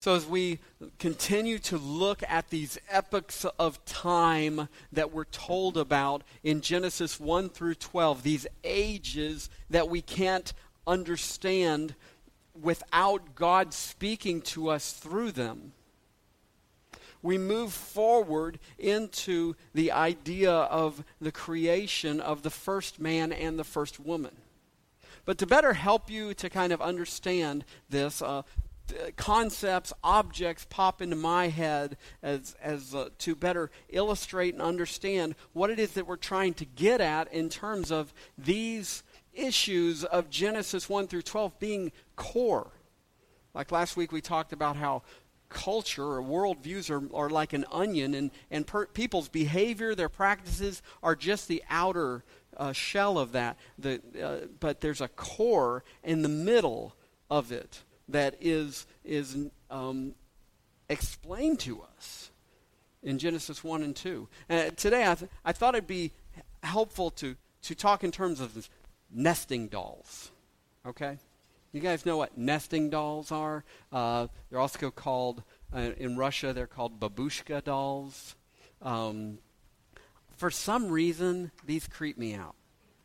So, as we continue to look at these epochs of time that we're told about in Genesis 1 through 12, these ages that we can't understand without God speaking to us through them, we move forward into the idea of the creation of the first man and the first woman. But to better help you to kind of understand this, uh, concepts, objects pop into my head as, as uh, to better illustrate and understand what it is that we're trying to get at in terms of these issues of Genesis 1 through 12 being core. Like last week, we talked about how culture or worldviews are, are like an onion, and, and per, people's behavior, their practices are just the outer uh, shell of that. The, uh, but there's a core in the middle of it that is, is um, explained to us in Genesis 1 and 2. Uh, today, I, th- I thought it'd be helpful to, to talk in terms of nesting dolls. Okay? You guys know what nesting dolls are? Uh, they're also called, uh, in Russia, they're called babushka dolls. Um, for some reason, these creep me out.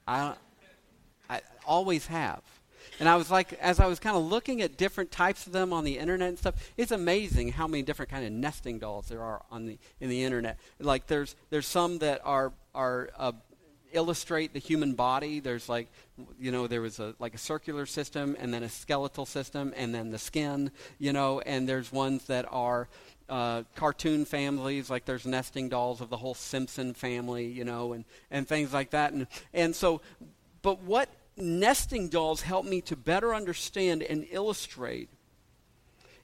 I, I always have. And I was like, as I was kind of looking at different types of them on the internet and stuff, it's amazing how many different kind of nesting dolls there are on the in the internet. Like there's there's some that are are uh, illustrate the human body. There's like, you know, there was a like a circular system, and then a skeletal system, and then the skin, you know, and there's ones that are uh, cartoon families, like there's nesting dolls of the whole Simpson family, you know, and and things like that, and and so, but what nesting dolls help me to better understand and illustrate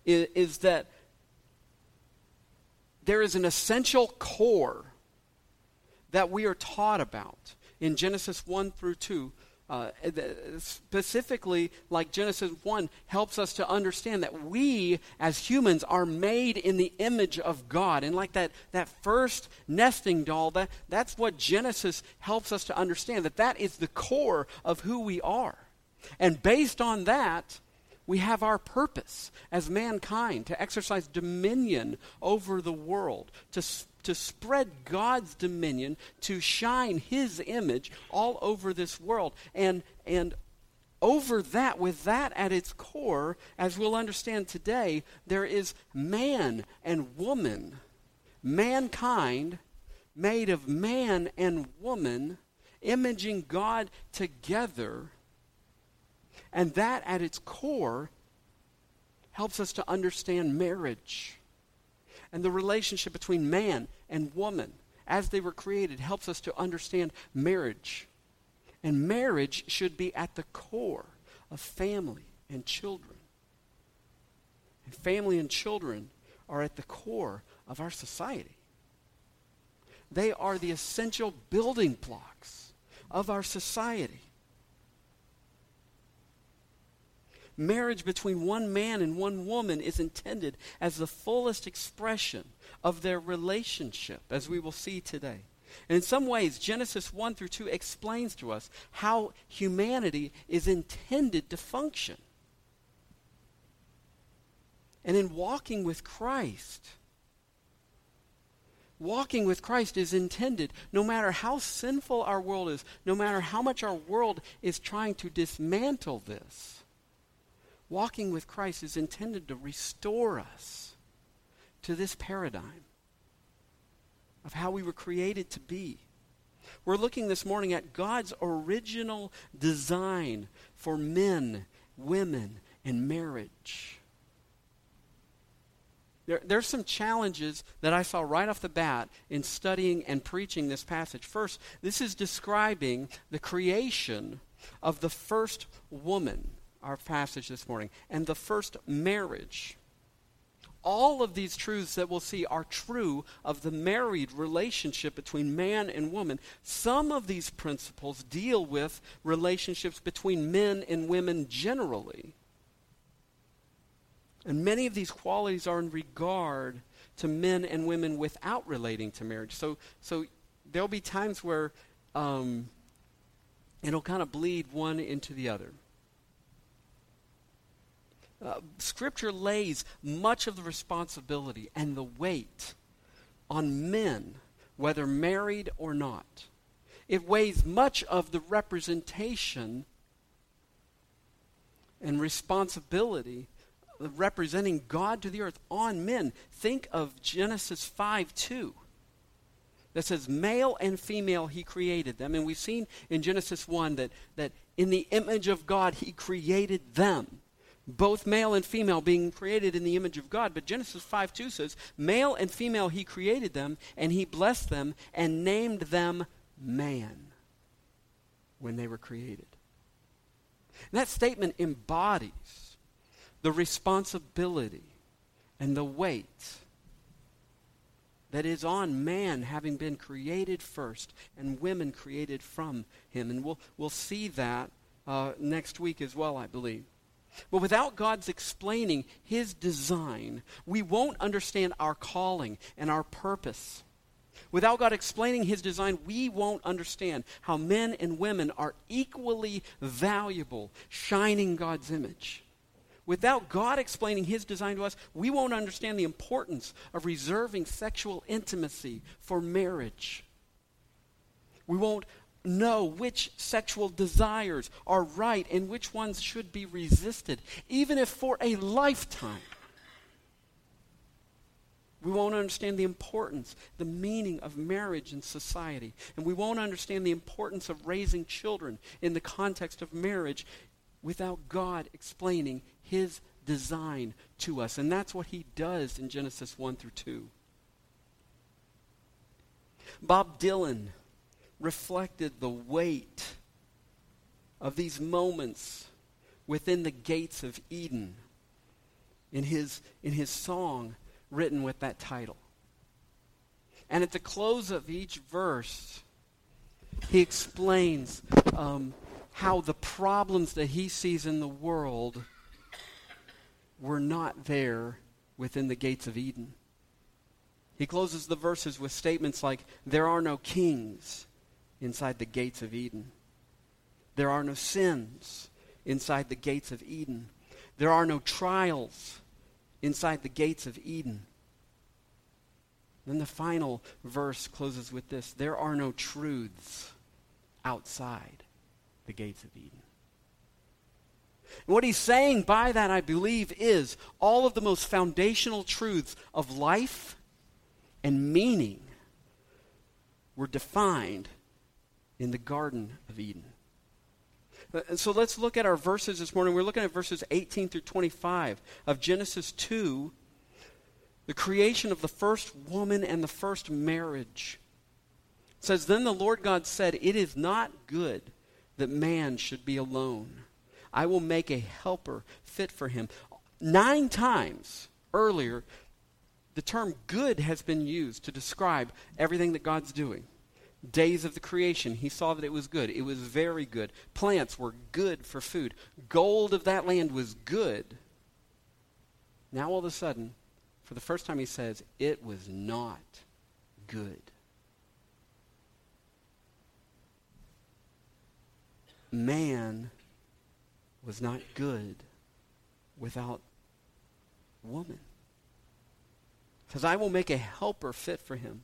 is, is that there is an essential core that we are taught about in Genesis 1 through 2 uh, specifically, like Genesis 1, helps us to understand that we as humans are made in the image of God. And like that, that first nesting doll, that, that's what Genesis helps us to understand, that that is the core of who we are. And based on that, we have our purpose as mankind to exercise dominion over the world, to to spread God's dominion, to shine his image all over this world. And, and over that, with that at its core, as we'll understand today, there is man and woman, mankind made of man and woman, imaging God together. And that at its core helps us to understand marriage and the relationship between man and woman as they were created helps us to understand marriage. And marriage should be at the core of family and children. And family and children are at the core of our society. They are the essential building blocks of our society. Marriage between one man and one woman is intended as the fullest expression of their relationship, as we will see today. And in some ways, Genesis 1 through 2 explains to us how humanity is intended to function. And in walking with Christ, walking with Christ is intended, no matter how sinful our world is, no matter how much our world is trying to dismantle this, walking with Christ is intended to restore us to this paradigm of how we were created to be. We're looking this morning at God's original design for men, women, and marriage. There, there's some challenges that I saw right off the bat in studying and preaching this passage. First, this is describing the creation of the first woman our passage this morning, and the first marriage. All of these truths that we'll see are true of the married relationship between man and woman. Some of these principles deal with relationships between men and women generally. And many of these qualities are in regard to men and women without relating to marriage. So, so there'll be times where um, it'll kind of bleed one into the other. Uh, scripture lays much of the responsibility and the weight on men, whether married or not. It weighs much of the representation and responsibility of representing God to the earth on men. Think of Genesis 5 2 that says male and female he created them. And we've seen in Genesis 1 that, that in the image of God he created them. Both male and female being created in the image of God. But Genesis 5 2 says, Male and female he created them, and he blessed them and named them man when they were created. And that statement embodies the responsibility and the weight that is on man having been created first and women created from him. And we'll, we'll see that uh, next week as well, I believe. But without God's explaining his design, we won't understand our calling and our purpose. Without God explaining his design, we won't understand how men and women are equally valuable, shining God's image. Without God explaining his design to us, we won't understand the importance of reserving sexual intimacy for marriage. We won't know which sexual desires are right and which ones should be resisted, even if for a lifetime. We won't understand the importance, the meaning of marriage in society. And we won't understand the importance of raising children in the context of marriage without God explaining his design to us. And that's what he does in Genesis 1 through 2. Bob Dylan reflected the weight of these moments within the gates of Eden in his, in his song written with that title. And at the close of each verse, he explains um, how the problems that he sees in the world were not there within the gates of Eden. He closes the verses with statements like, There are no kings inside the gates of Eden. There are no sins inside the gates of Eden. There are no trials inside the gates of Eden. Then the final verse closes with this There are no truths outside the gates of Eden. What he's saying by that, I believe, is all of the most foundational truths of life and meaning were defined in the Garden of Eden. Uh, so let's look at our verses this morning. We're looking at verses 18 through 25 of Genesis 2, the creation of the first woman and the first marriage. It says, Then the Lord God said, It is not good that man should be alone. I will make a helper fit for him. Nine times earlier, the term good has been used to describe everything that God's doing. Days of the creation, he saw that it was good. It was very good. Plants were good for food. Gold of that land was good. Now, all of a sudden, for the first time, he says, it was not good. Man was not good without woman. Because I will make a helper fit for him.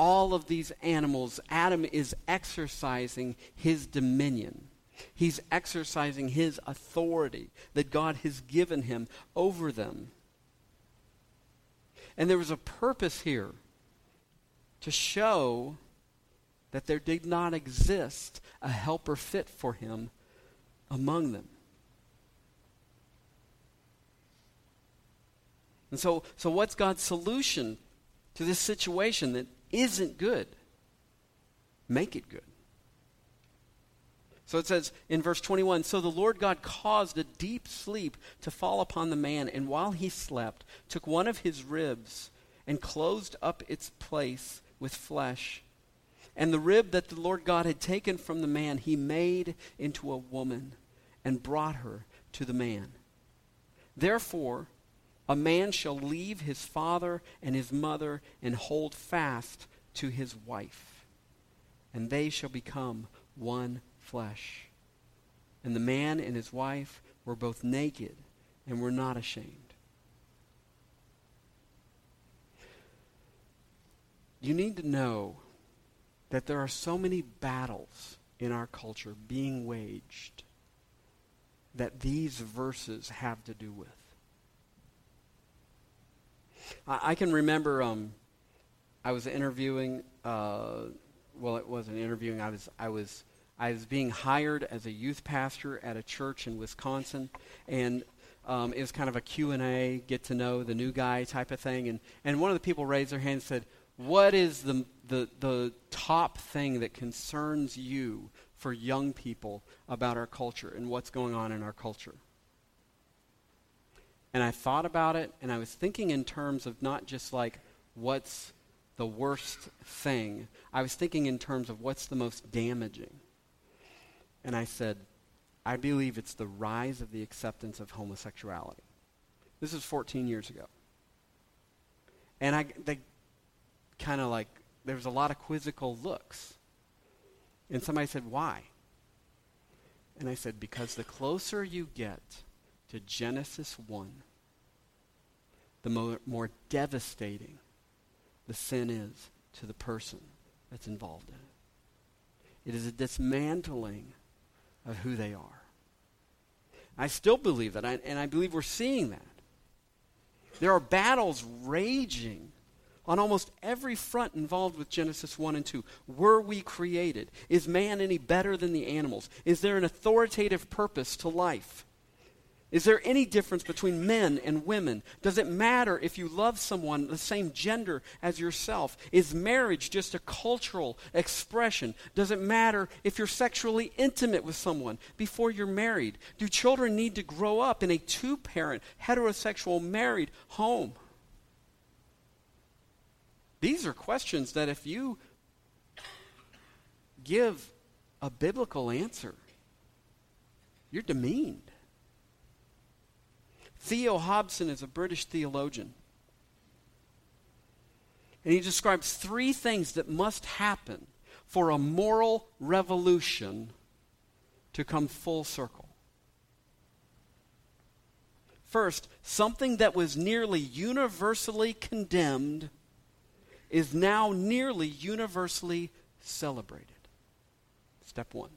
all of these animals, Adam is exercising his dominion. He's exercising his authority that God has given him over them. And there was a purpose here to show that there did not exist a helper fit for him among them. And so, so what's God's solution to this situation that isn't good? Make it good. So it says in verse 21 So the Lord God caused a deep sleep to fall upon the man, and while he slept, took one of his ribs and closed up its place with flesh. And the rib that the Lord God had taken from the man, he made into a woman and brought her to the man. Therefore, a man shall leave his father and his mother and hold fast to his wife, and they shall become one flesh. And the man and his wife were both naked and were not ashamed. You need to know that there are so many battles in our culture being waged that these verses have to do with. I, I can remember um, I was interviewing. Uh, well, it wasn't interviewing. I was I was I was being hired as a youth pastor at a church in Wisconsin, and um, it was kind of a Q&A, get to know the new guy type of thing. And, and one of the people raised their hand and said, what is the, the, the top thing that concerns you for young people about our culture and what's going on in our culture? And I thought about it, and I was thinking in terms of not just like what's the worst thing, I was thinking in terms of what's the most damaging. And I said, I believe it's the rise of the acceptance of homosexuality. This is 14 years ago. And I, they kind of like, there was a lot of quizzical looks. And somebody said, Why? And I said, Because the closer you get to Genesis 1, the more, more devastating the sin is to the person that's involved in it. It is a dismantling of who they are. I still believe that, and I believe we're seeing that. There are battles raging on almost every front involved with Genesis 1 and 2. Were we created? Is man any better than the animals? Is there an authoritative purpose to life? Is there any difference between men and women? Does it matter if you love someone the same gender as yourself? Is marriage just a cultural expression? Does it matter if you're sexually intimate with someone before you're married? Do children need to grow up in a two parent, heterosexual, married home? These are questions that if you give a biblical answer, you're demeaned. Theo Hobson is a British theologian. And he describes three things that must happen for a moral revolution to come full circle. First, something that was nearly universally condemned is now nearly universally celebrated. Step one.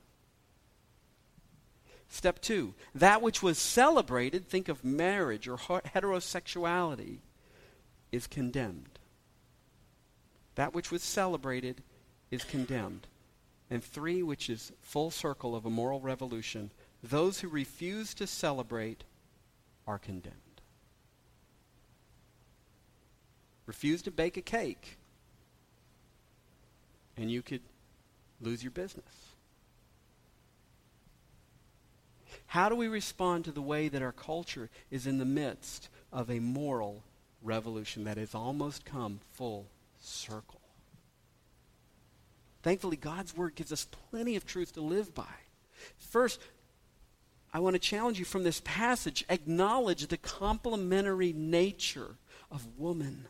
Step two, that which was celebrated, think of marriage or heterosexuality, is condemned. That which was celebrated is condemned. And three, which is full circle of a moral revolution, those who refuse to celebrate are condemned. Refuse to bake a cake, and you could lose your business. How do we respond to the way that our culture is in the midst of a moral revolution that has almost come full circle? Thankfully, God's Word gives us plenty of truth to live by. First, I want to challenge you from this passage acknowledge the complementary nature of woman.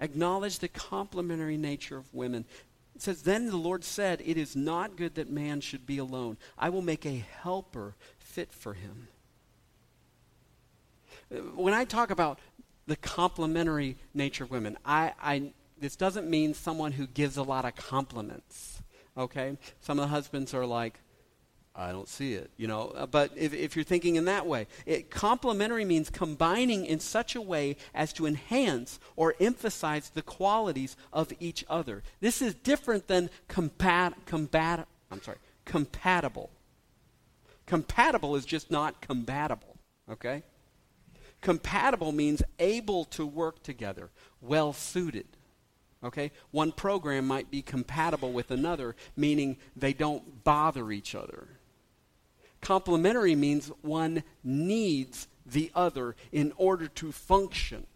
Acknowledge the complementary nature of women. It says, Then the Lord said, It is not good that man should be alone. I will make a helper fit for him. When I talk about the complementary nature of women, I, I, this doesn't mean someone who gives a lot of compliments. Okay? Some of the husbands are like, I don't see it, you know. Uh, but if, if you're thinking in that way, it, complementary means combining in such a way as to enhance or emphasize the qualities of each other. This is different than compat, combat, I'm sorry, compatible. Compatible is just not compatible, okay? Compatible means able to work together, well suited, Okay? One program might be compatible with another, meaning they don't bother each other. Complementary means one needs the other in order to function.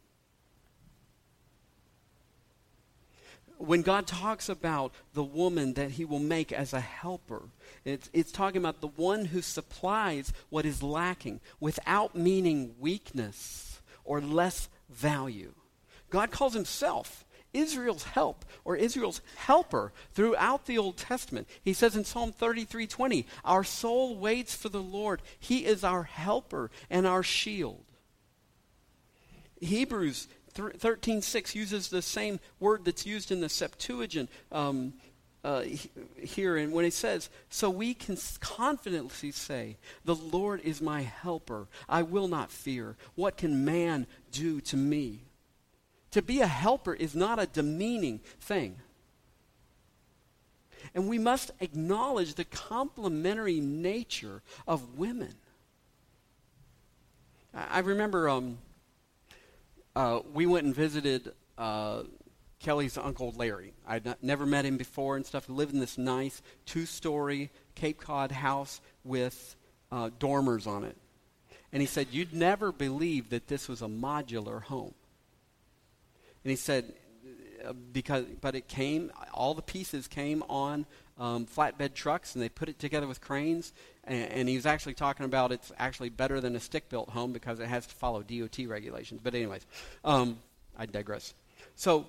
when God talks about the woman that he will make as a helper, it's, it's talking about the one who supplies what is lacking without meaning weakness or less value. God calls himself Israel's help or Israel's helper throughout the Old Testament. He says in Psalm 33:20, "Our soul waits for the Lord. He is our helper and our shield." Hebrews 13:6 uses the same word that's used in the Septuagint um, uh, here, and when it says, "So we can confidently say, the Lord is my helper; I will not fear. What can man do to me?" To be a helper is not a demeaning thing. And we must acknowledge the complementary nature of women. I remember um, uh, we went and visited uh, Kelly's uncle Larry. I'd never met him before and stuff. He lived in this nice two story Cape Cod house with uh, dormers on it. And he said, You'd never believe that this was a modular home. And he said, uh, because, but it came, all the pieces came on um, flatbed trucks and they put it together with cranes. And, and he was actually talking about it's actually better than a stick built home because it has to follow DOT regulations. But, anyways, um, I digress. So,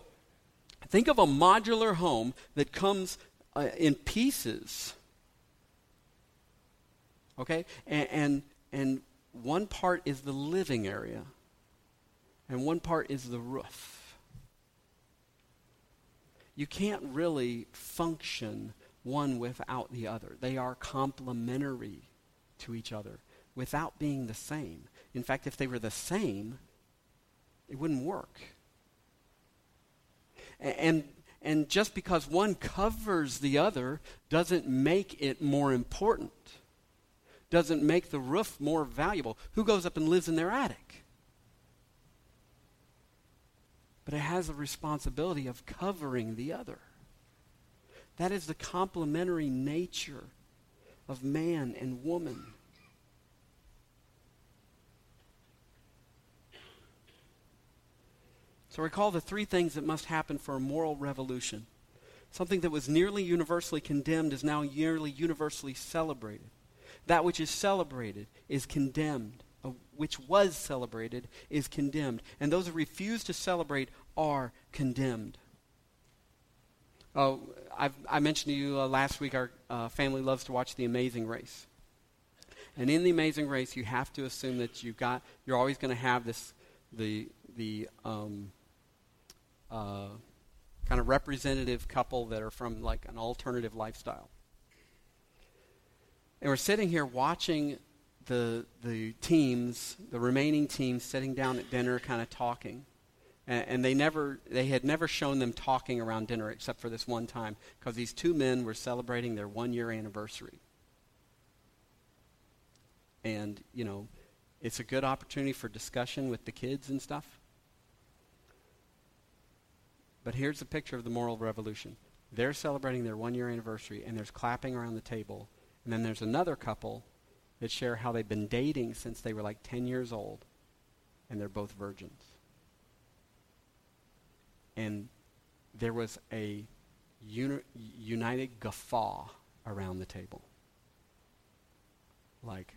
think of a modular home that comes uh, in pieces. Okay? And, and, and one part is the living area, and one part is the roof you can't really function one without the other. They are complementary to each other without being the same. In fact, if they were the same, it wouldn't work. And, and just because one covers the other doesn't make it more important, doesn't make the roof more valuable. Who goes up and lives in their attic? But it has the responsibility of covering the other. That is the complementary nature of man and woman. So recall the three things that must happen for a moral revolution. Something that was nearly universally condemned is now nearly universally celebrated. That which is celebrated is condemned. Which was celebrated is condemned. And those who refuse to celebrate are condemned. Oh, I've, i mentioned to you uh, last week our uh, family loves to watch The Amazing Race. And in The Amazing Race, you have to assume that you've got, you're always going to have this, the, the um, uh, kind of representative couple that are from like an alternative lifestyle. And we're sitting here watching the, the teams, the remaining teams, sitting down at dinner, kind of talking. And, and they never they had never shown them talking around dinner except for this one time because these two men were celebrating their one year anniversary. And you know it's a good opportunity for discussion with the kids and stuff. But here's a picture of the moral revolution. They're celebrating their one year anniversary and there's clapping around the table. And then there's another couple that share how they've been dating since they were like 10 years old and they're both virgins and there was a uni- united guffaw around the table. Like,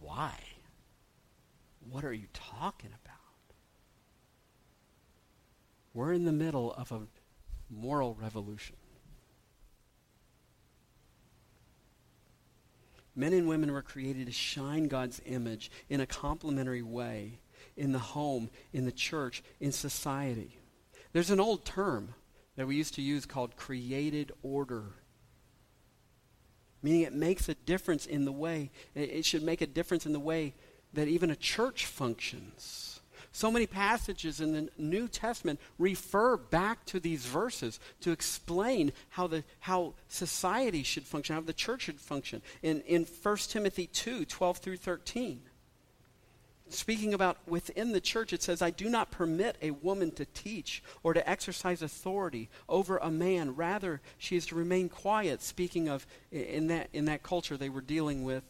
why? What are you talking about? We're in the middle of a moral revolution. Men and women were created to shine God's image in a complementary way in the home, in the church, in society. There's an old term that we used to use called created order. Meaning it makes a difference in the way, it should make a difference in the way that even a church functions. So many passages in the New Testament refer back to these verses to explain how, the, how society should function, how the church should function. In, in 1 Timothy 2 12 through 13, Speaking about within the church, it says, I do not permit a woman to teach or to exercise authority over a man. Rather, she is to remain quiet. Speaking of, in that, in that culture, they were dealing with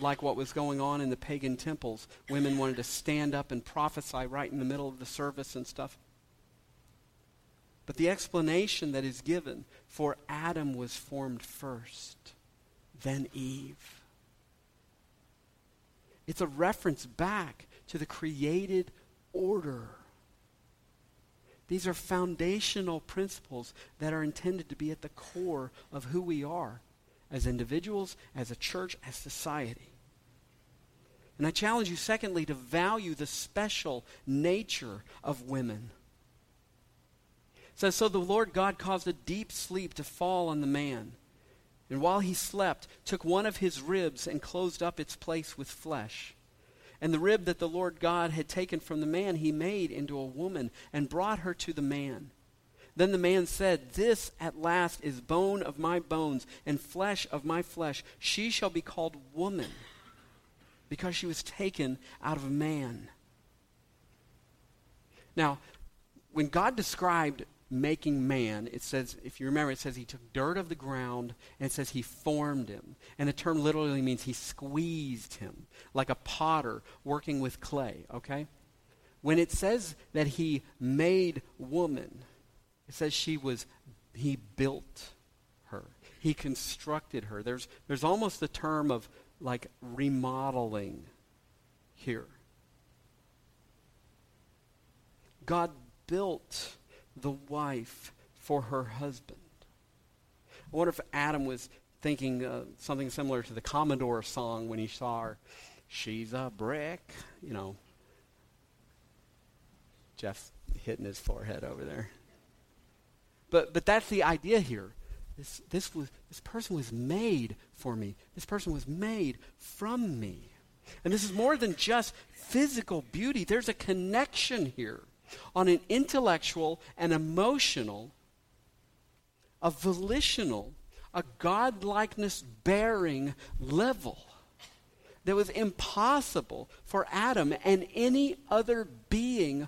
like what was going on in the pagan temples. Women wanted to stand up and prophesy right in the middle of the service and stuff. But the explanation that is given for Adam was formed first, then Eve. It's a reference back to the created order. These are foundational principles that are intended to be at the core of who we are as individuals, as a church, as society. And I challenge you, secondly, to value the special nature of women. It says, So the Lord God caused a deep sleep to fall on the man. And while he slept, took one of his ribs and closed up its place with flesh. And the rib that the Lord God had taken from the man, he made into a woman and brought her to the man. Then the man said, This at last is bone of my bones and flesh of my flesh. She shall be called woman because she was taken out of man. Now, when God described making man, it says, if you remember, it says he took dirt of the ground and it says he formed him. And the term literally means he squeezed him, like a potter working with clay, okay? When it says that he made woman, it says she was, he built her. He constructed her. There's, there's almost a term of like remodeling here. God built the wife for her husband. I wonder if Adam was thinking uh, something similar to the Commodore song when he saw her. She's a brick, you know. Jeff hitting his forehead over there. But, but that's the idea here. This, this, was, this person was made for me. This person was made from me. And this is more than just physical beauty. There's a connection here on an intellectual and emotional, a volitional, a godlikeness bearing level that was impossible for Adam and any other being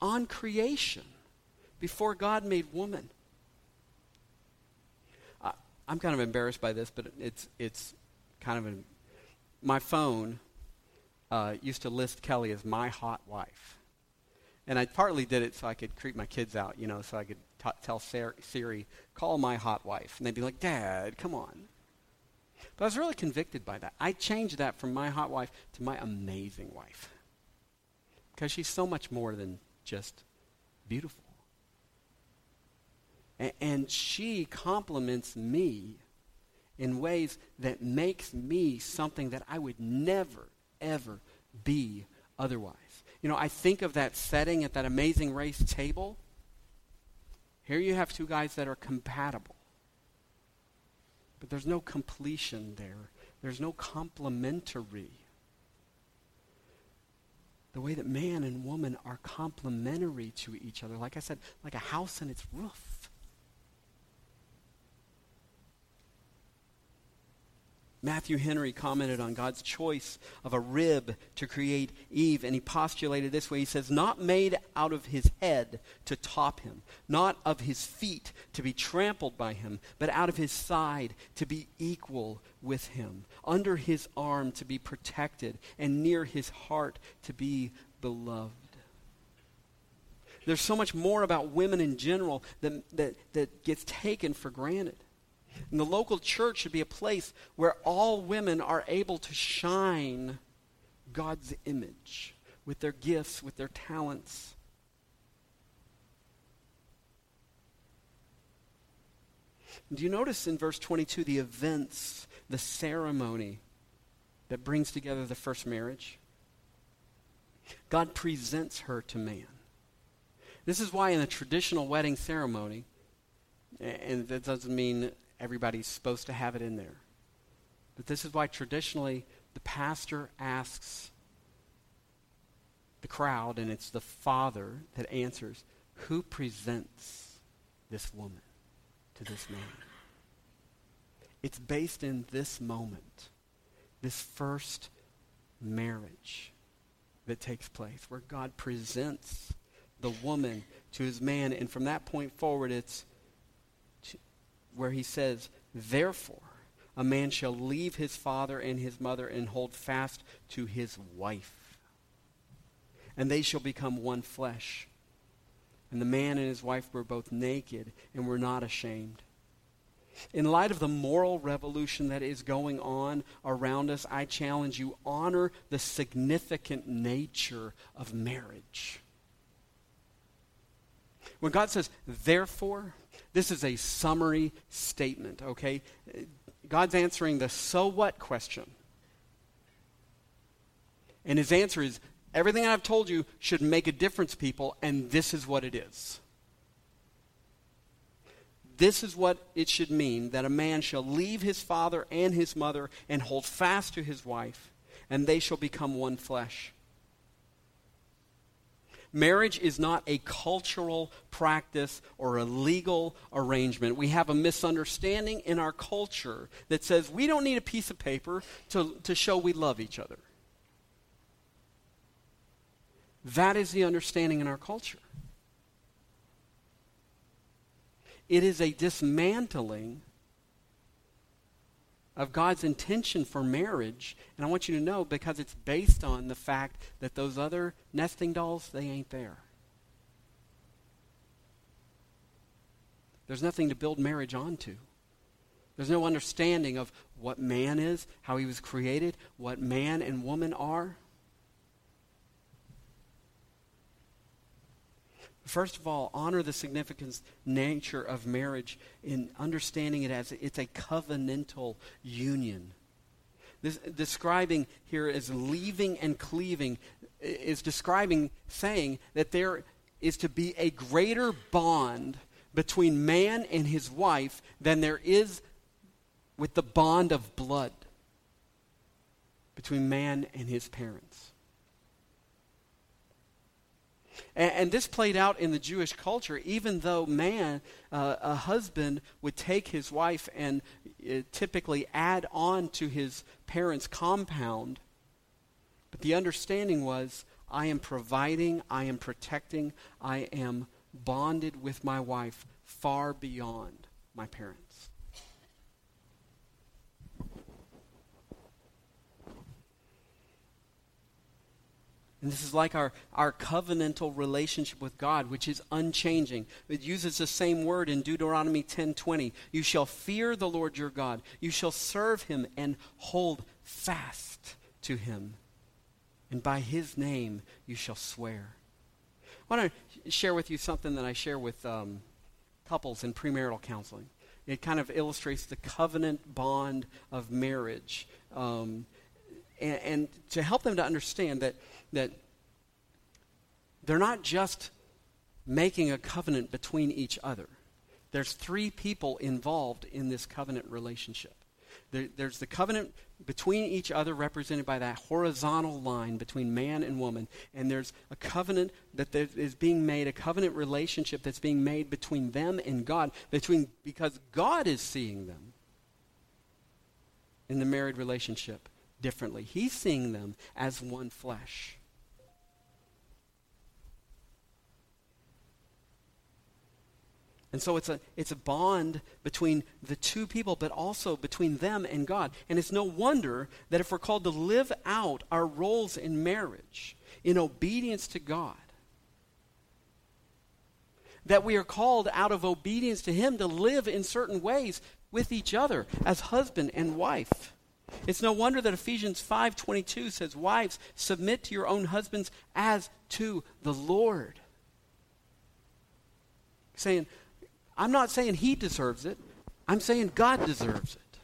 on creation before God made woman. I'm kind of embarrassed by this, but it's, it's kind of an, my phone uh, used to list Kelly as my hot wife. And I partly did it so I could creep my kids out, you know, so I could t- tell Siri, call my hot wife. And they'd be like, Dad, come on. But I was really convicted by that. I changed that from my hot wife to my amazing wife. Because she's so much more than just beautiful. And she compliments me in ways that makes me something that I would never, ever be otherwise. You know, I think of that setting at that amazing race table. Here you have two guys that are compatible. But there's no completion there. There's no complementary. The way that man and woman are complementary to each other. Like I said, like a house and its roof. Matthew Henry commented on God's choice of a rib to create Eve, and he postulated this way. He says, Not made out of his head to top him, not of his feet to be trampled by him, but out of his side to be equal with him, under his arm to be protected, and near his heart to be beloved. There's so much more about women in general that, that, that gets taken for granted. And the local church should be a place where all women are able to shine God's image with their gifts, with their talents. Do you notice in verse 22 the events, the ceremony that brings together the first marriage? God presents her to man. This is why in a traditional wedding ceremony, and that doesn't mean everybody's supposed to have it in there. But this is why traditionally the pastor asks the crowd, and it's the father that answers, who presents this woman to this man? It's based in this moment, this first marriage. that takes place, where God presents the woman to his man. And from that point forward, it's where he says, Therefore, a man shall leave his father and his mother and hold fast to his wife. And they shall become one flesh. And the man and his wife were both naked and were not ashamed. In light of the moral revolution that is going on around us, I challenge you honor the significant nature of marriage. When God says, therefore, this is a summary statement, okay? God's answering the so what question. And his answer is everything I've told you should make a difference, people, and this is what it is. This is what it should mean that a man shall leave his father and his mother and hold fast to his wife, and they shall become one flesh. Marriage is not a cultural practice or a legal arrangement. We have a misunderstanding in our culture that says we don't need a piece of paper to, to show we love each other. That is the understanding in our culture. It is a dismantling of God's intention for marriage. And I want you to know because it's based on the fact that those other nesting dolls, they ain't there. There's nothing to build marriage onto. There's no understanding of what man is, how he was created, what man and woman are. First of all, honor the significance nature of marriage in understanding it as it's a covenantal union. This, describing here as leaving and cleaving is describing, saying that there is to be a greater bond between man and his wife than there is with the bond of blood between man and his parents. And, and, this played out in the Jewish culture, even though man, uh, a husband, would take his wife and uh, typically add on to his parents' compound. But the understanding was I am providing, I am protecting, I am bonded with my wife far beyond my parents. And this is like our, our covenantal relationship with God, which is unchanging. It uses the same word in Deuteronomy 10:20. You shall fear the Lord your God. You shall serve him and hold fast to him. And by his name you shall swear. I want to share with you something that I share with um, couples in premarital counseling. It kind of illustrates the covenant bond of marriage. Um, and, and to help them to understand that that they're not just making a covenant between each other. There's three people involved in this covenant relationship. There, there's the covenant between each other, represented by that horizontal line between man and woman. And there's a covenant that is being made, a covenant relationship that's being made between them and God, between, because God is seeing them in the married relationship differently. He's seeing them as one flesh. And so it's a, it's a bond between the two people, but also between them and God. And it's no wonder that if we're called to live out our roles in marriage in obedience to God, that we are called out of obedience to Him to live in certain ways with each other as husband and wife. It's no wonder that Ephesians 5:22 says, "Wives, submit to your own husbands as to the Lord." Saying, I'm not saying he deserves it, I'm saying God deserves it.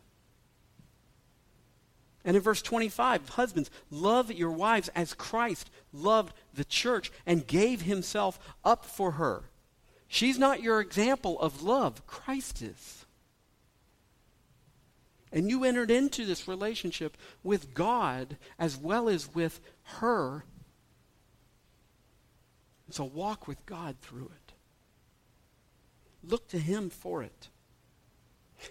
And in verse 25, husbands, love your wives as Christ loved the church and gave himself up for her. She's not your example of love, Christ is. And you entered into this relationship with God as well as with her. So walk with God through it. Look to Him for it.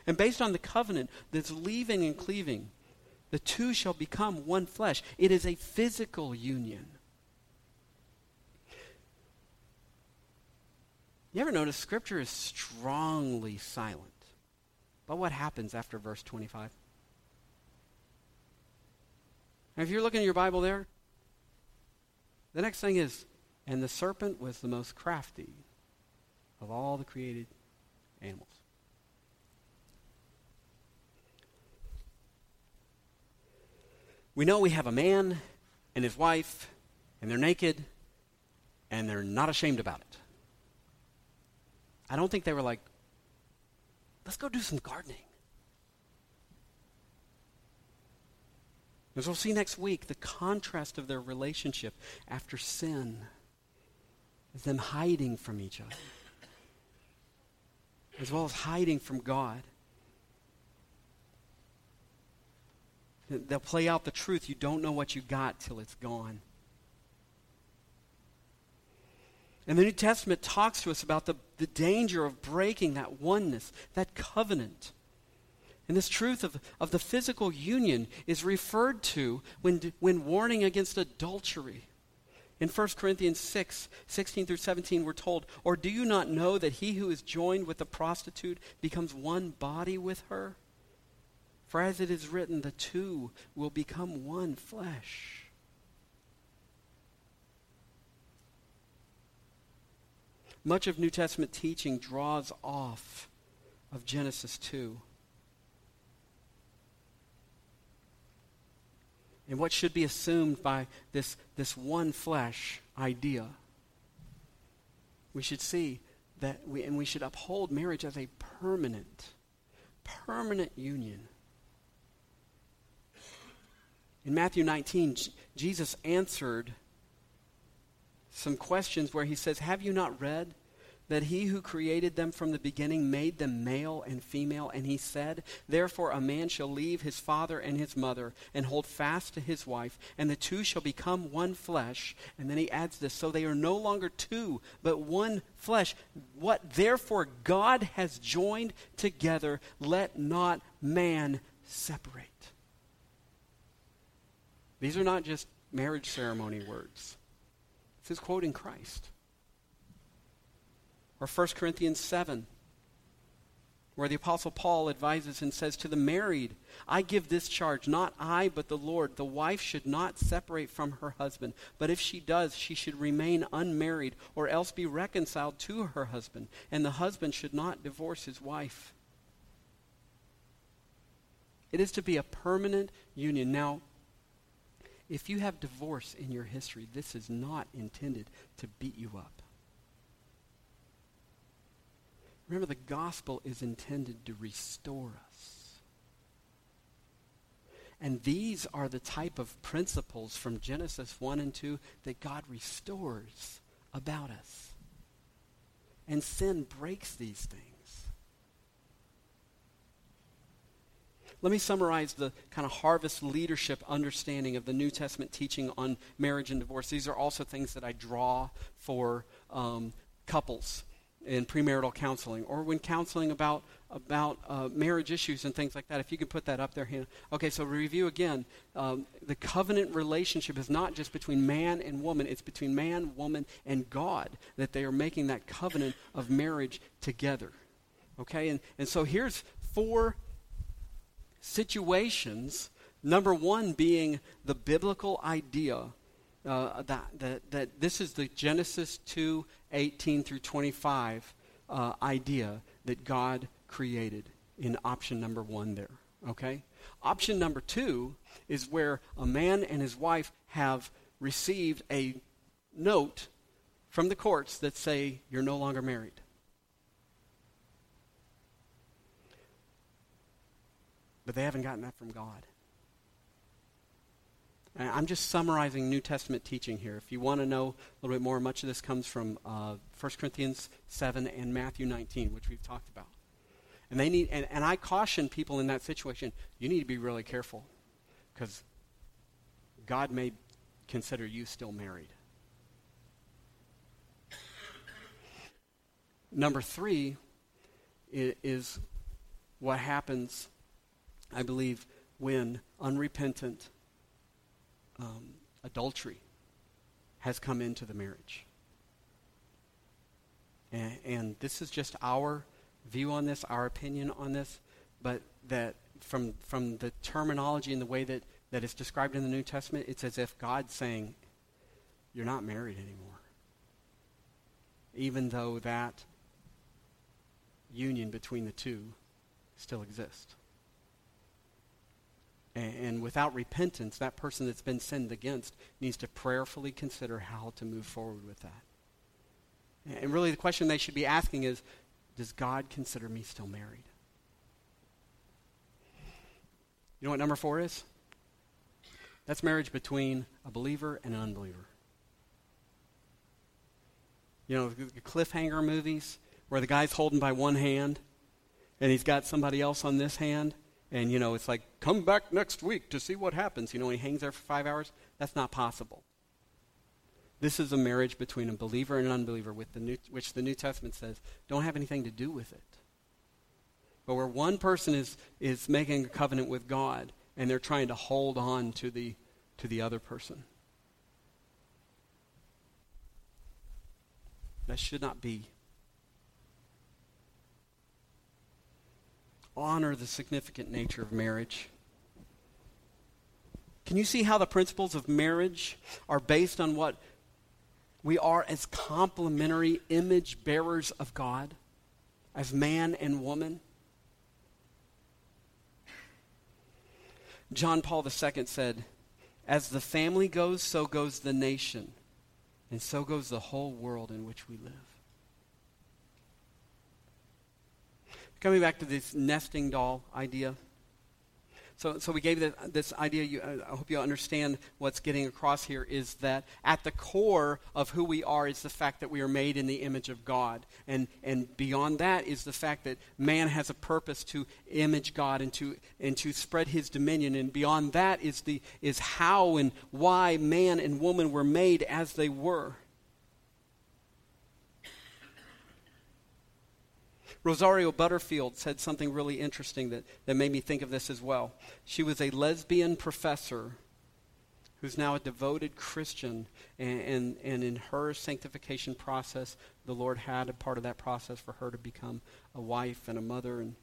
And based on the covenant that's leaving and cleaving, the two shall become one flesh. It is a physical union. You ever notice Scripture is strongly silent? But what happens after verse 25? if you're looking at your Bible there, the next thing is, and the serpent was the most crafty of all the created animals. We know we have a man and his wife, and they're naked, and they're not ashamed about it. I don't think they were like, let's go do some gardening. As we'll see next week, the contrast of their relationship after sin is them hiding from each other, as well as hiding from God. They'll play out the truth. You don't know what you got till it's gone. And the New Testament talks to us about the, the danger of breaking that oneness, that covenant. And this truth of, of the physical union is referred to when, when warning against adultery. In 1 Corinthians 6, 16 through 17, we're told, Or do you not know that he who is joined with a prostitute becomes one body with her? For as it is written, the two will become one flesh. Much of New Testament teaching draws off of Genesis 2. And what should be assumed by this, this one flesh idea. We should see that we, and we should uphold marriage as a permanent, permanent union. In Matthew 19, J- Jesus answered some questions where he says, Have you not read that he who created them from the beginning made them male and female? And he said, Therefore a man shall leave his father and his mother and hold fast to his wife, and the two shall become one flesh. And then he adds this, So they are no longer two, but one flesh. What therefore God has joined together, let not man separate. These are not just marriage ceremony words. This is quoting Christ. Or 1 Corinthians 7, where the Apostle Paul advises and says, To the married, I give this charge, not I, but the Lord. The wife should not separate from her husband, but if she does, she should remain unmarried, or else be reconciled to her husband, and the husband should not divorce his wife. It is to be a permanent union. Now, if you have divorce in your history, this is not intended to beat you up. Remember, the gospel is intended to restore us. And these are the type of principles from Genesis 1 and 2 that God restores about us. And sin breaks these things. Let me summarize the kind of harvest leadership understanding of the New Testament teaching on marriage and divorce. These are also things that I draw for um, couples in premarital counseling or when counseling about about uh, marriage issues and things like that. If you could put that up there, Hannah. Okay, so review again. Um, the covenant relationship is not just between man and woman; it's between man, woman, and God that they are making that covenant of marriage together. Okay, and and so here's four situations. Number one being the biblical idea uh, that, that, that this is the Genesis 2 18 through 25 uh, idea that God created in option number one there. Okay? Option number two is where a man and his wife have received a note from the courts that say you're no longer married. But they haven't gotten that from God. And I'm just summarizing New Testament teaching here. If you want to know a little bit more, much of this comes from uh, 1 Corinthians 7 and Matthew 19, which we've talked about. And they need, and, and I caution people in that situation, you need to be really careful because God may consider you still married. Number three is what happens I believe, when unrepentant um, adultery has come into the marriage. and, and this is just our view on this, our opinion on this, but that from, from the terminology and the way that, that it's described in the New Testament, it's as if God's saying, You're not married anymore. Even though that union between the two still exists. And, and without repentance, that person that's been sinned against needs to prayerfully consider how to move forward with that. And really, the question they should be asking is Does God consider me still married? You know what number four is? That's marriage between a believer and an unbeliever. You know, the cliffhanger movies where the guy's holding by one hand and he's got somebody else on this hand, and, you know, it's like, come back next week to see what happens. You know, he hangs there for five hours. That's not possible. This is a marriage between a believer and an unbeliever, with the New, which the New Testament says don't have anything to do with it. But where one person is, is making a covenant with God and they're trying to hold on to the, to the other person. That should not be. Honor the significant nature of marriage. Can you see how the principles of marriage are based on what we are as complementary image bearers of God, as man and woman? John Paul II said, As the family goes, so goes the nation, and so goes the whole world in which we live. Coming back to this nesting doll idea. So, so we gave the, this idea. You, I hope you understand what's getting across here is that at the core of who we are is the fact that we are made in the image of God. And, and beyond that is the fact that man has a purpose to image God and to, and to spread his dominion. And beyond that is, the, is how and why man and woman were made as they were. Rosaria Butterfield said something really interesting that, that made me think of this as well. She was a lesbian professor who's now a devoted Christian, and, and, and, in her sanctification process, the Lord had a part of that process for her to become a wife and a mother. And,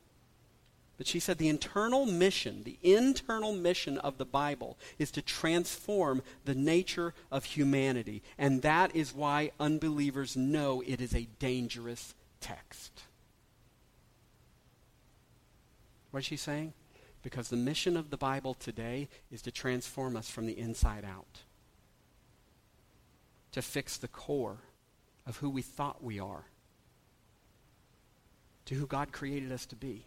but she said the internal mission, the internal mission of the Bible is to transform the nature of humanity. And that is why unbelievers know it is a dangerous text. What is she saying? Because the mission of the Bible today is to transform us from the inside out, to fix the core of who we thought we are, to who God created us to be.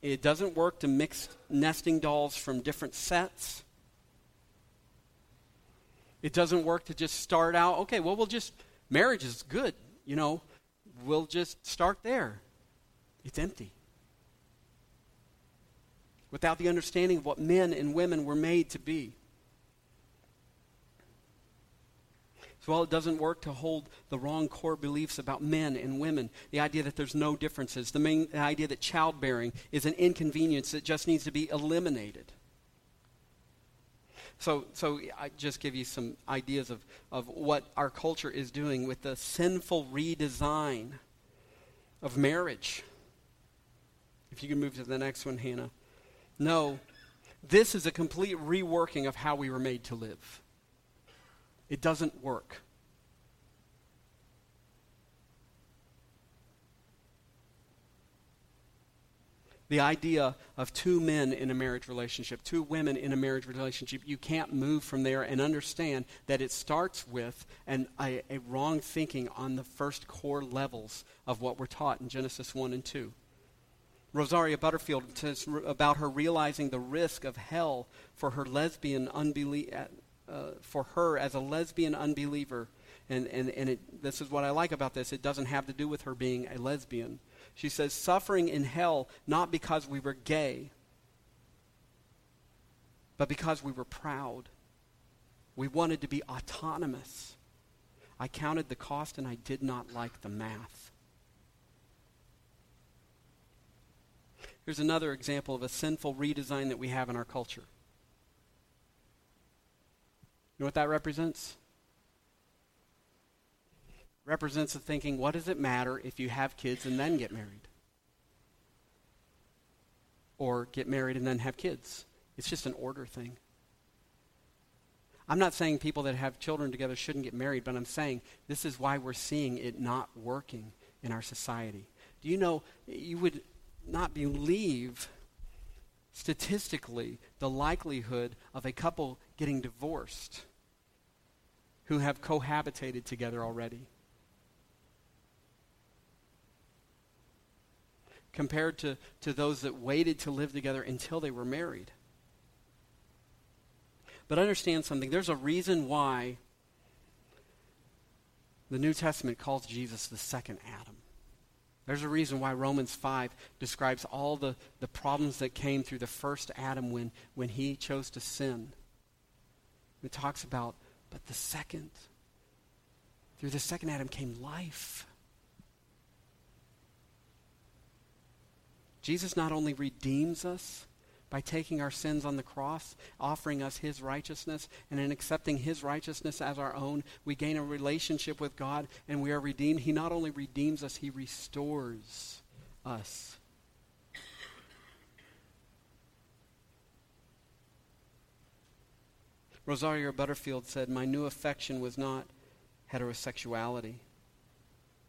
It doesn't work to mix nesting dolls from different sets. It doesn't work to just start out, okay, well, we'll just, marriage is good, you know we'll just start there. It's empty. Without the understanding of what men and women were made to be. So while it doesn't work to hold the wrong core beliefs about men and women, the idea that there's no differences, the, main, the idea that childbearing is an inconvenience that just needs to be eliminated. So, so I just give you some ideas of, of what our culture is doing with the sinful redesign of marriage. If you can move to the next one, Hannah. No, this is a complete reworking of how we were made to live. It doesn't work. The idea of two men in a marriage relationship, two women in a marriage relationship, you can't move from there and understand that it starts with an, a, a wrong thinking on the first core levels of what we're taught in Genesis 1 and 2. Rosaria Butterfield says about her realizing the risk of hell for her lesbian unbelief, uh, for her as a lesbian unbeliever. And, and, and it, this is what I like about this. It doesn't have to do with her being a lesbian. She says, suffering in hell not because we were gay, but because we were proud. We wanted to be autonomous. I counted the cost and I did not like the math. Here's another example of a sinful redesign that we have in our culture. You know what that represents? Represents the thinking, what does it matter if you have kids and then get married? Or get married and then have kids. It's just an order thing. I'm not saying people that have children together shouldn't get married, but I'm saying this is why we're seeing it not working in our society. Do you know, you would not believe statistically the likelihood of a couple getting divorced who have cohabitated together already. Compared to, to those that waited to live together until they were married. But understand something there's a reason why the New Testament calls Jesus the second Adam. There's a reason why Romans 5 describes all the, the problems that came through the first Adam when, when he chose to sin. It talks about, but the second, through the second Adam came life. Jesus not only redeems us, by taking our sins on the cross, offering us his righteousness, and in accepting his righteousness as our own, we gain a relationship with God and we are redeemed. He not only redeems us, he restores us. Rosaria Butterfield said, My new affection was not heterosexuality,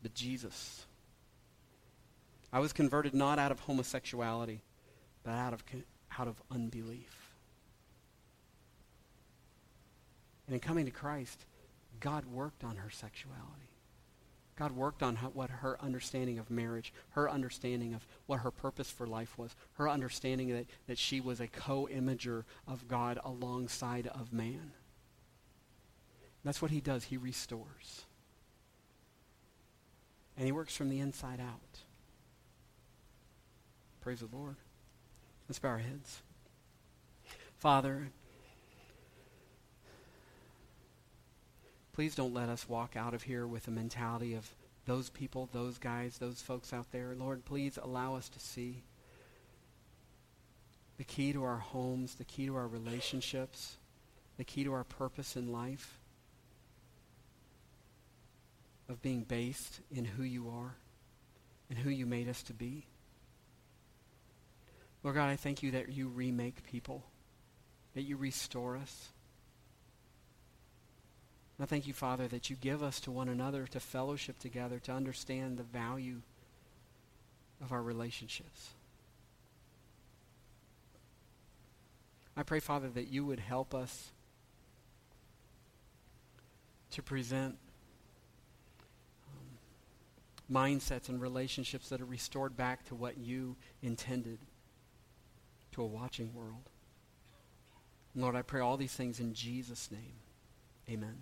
but Jesus. I was converted not out of homosexuality, but out of out of unbelief. And in coming to Christ, God worked on her sexuality. God worked on how, what her understanding of marriage, her understanding of what her purpose for life was, her understanding that, that she was a co-imager of God alongside of man. That's what he does. He restores. And he works from the inside out. Praise the Lord. Let's bow our heads. Father, please don't let us walk out of here with a mentality of those people, those guys, those folks out there. Lord, please allow us to see the key to our homes, the key to our relationships, the key to our purpose in life of being based in who you are and who you made us to be. Lord God, I thank you that you remake people, that you restore us. And I thank you, Father, that you give us to one another to fellowship together, to understand the value of our relationships. I pray, Father, that you would help us to present um, mindsets and relationships that are restored back to what you intended to a watching world. Lord, I pray all these things in Jesus' name. Amen.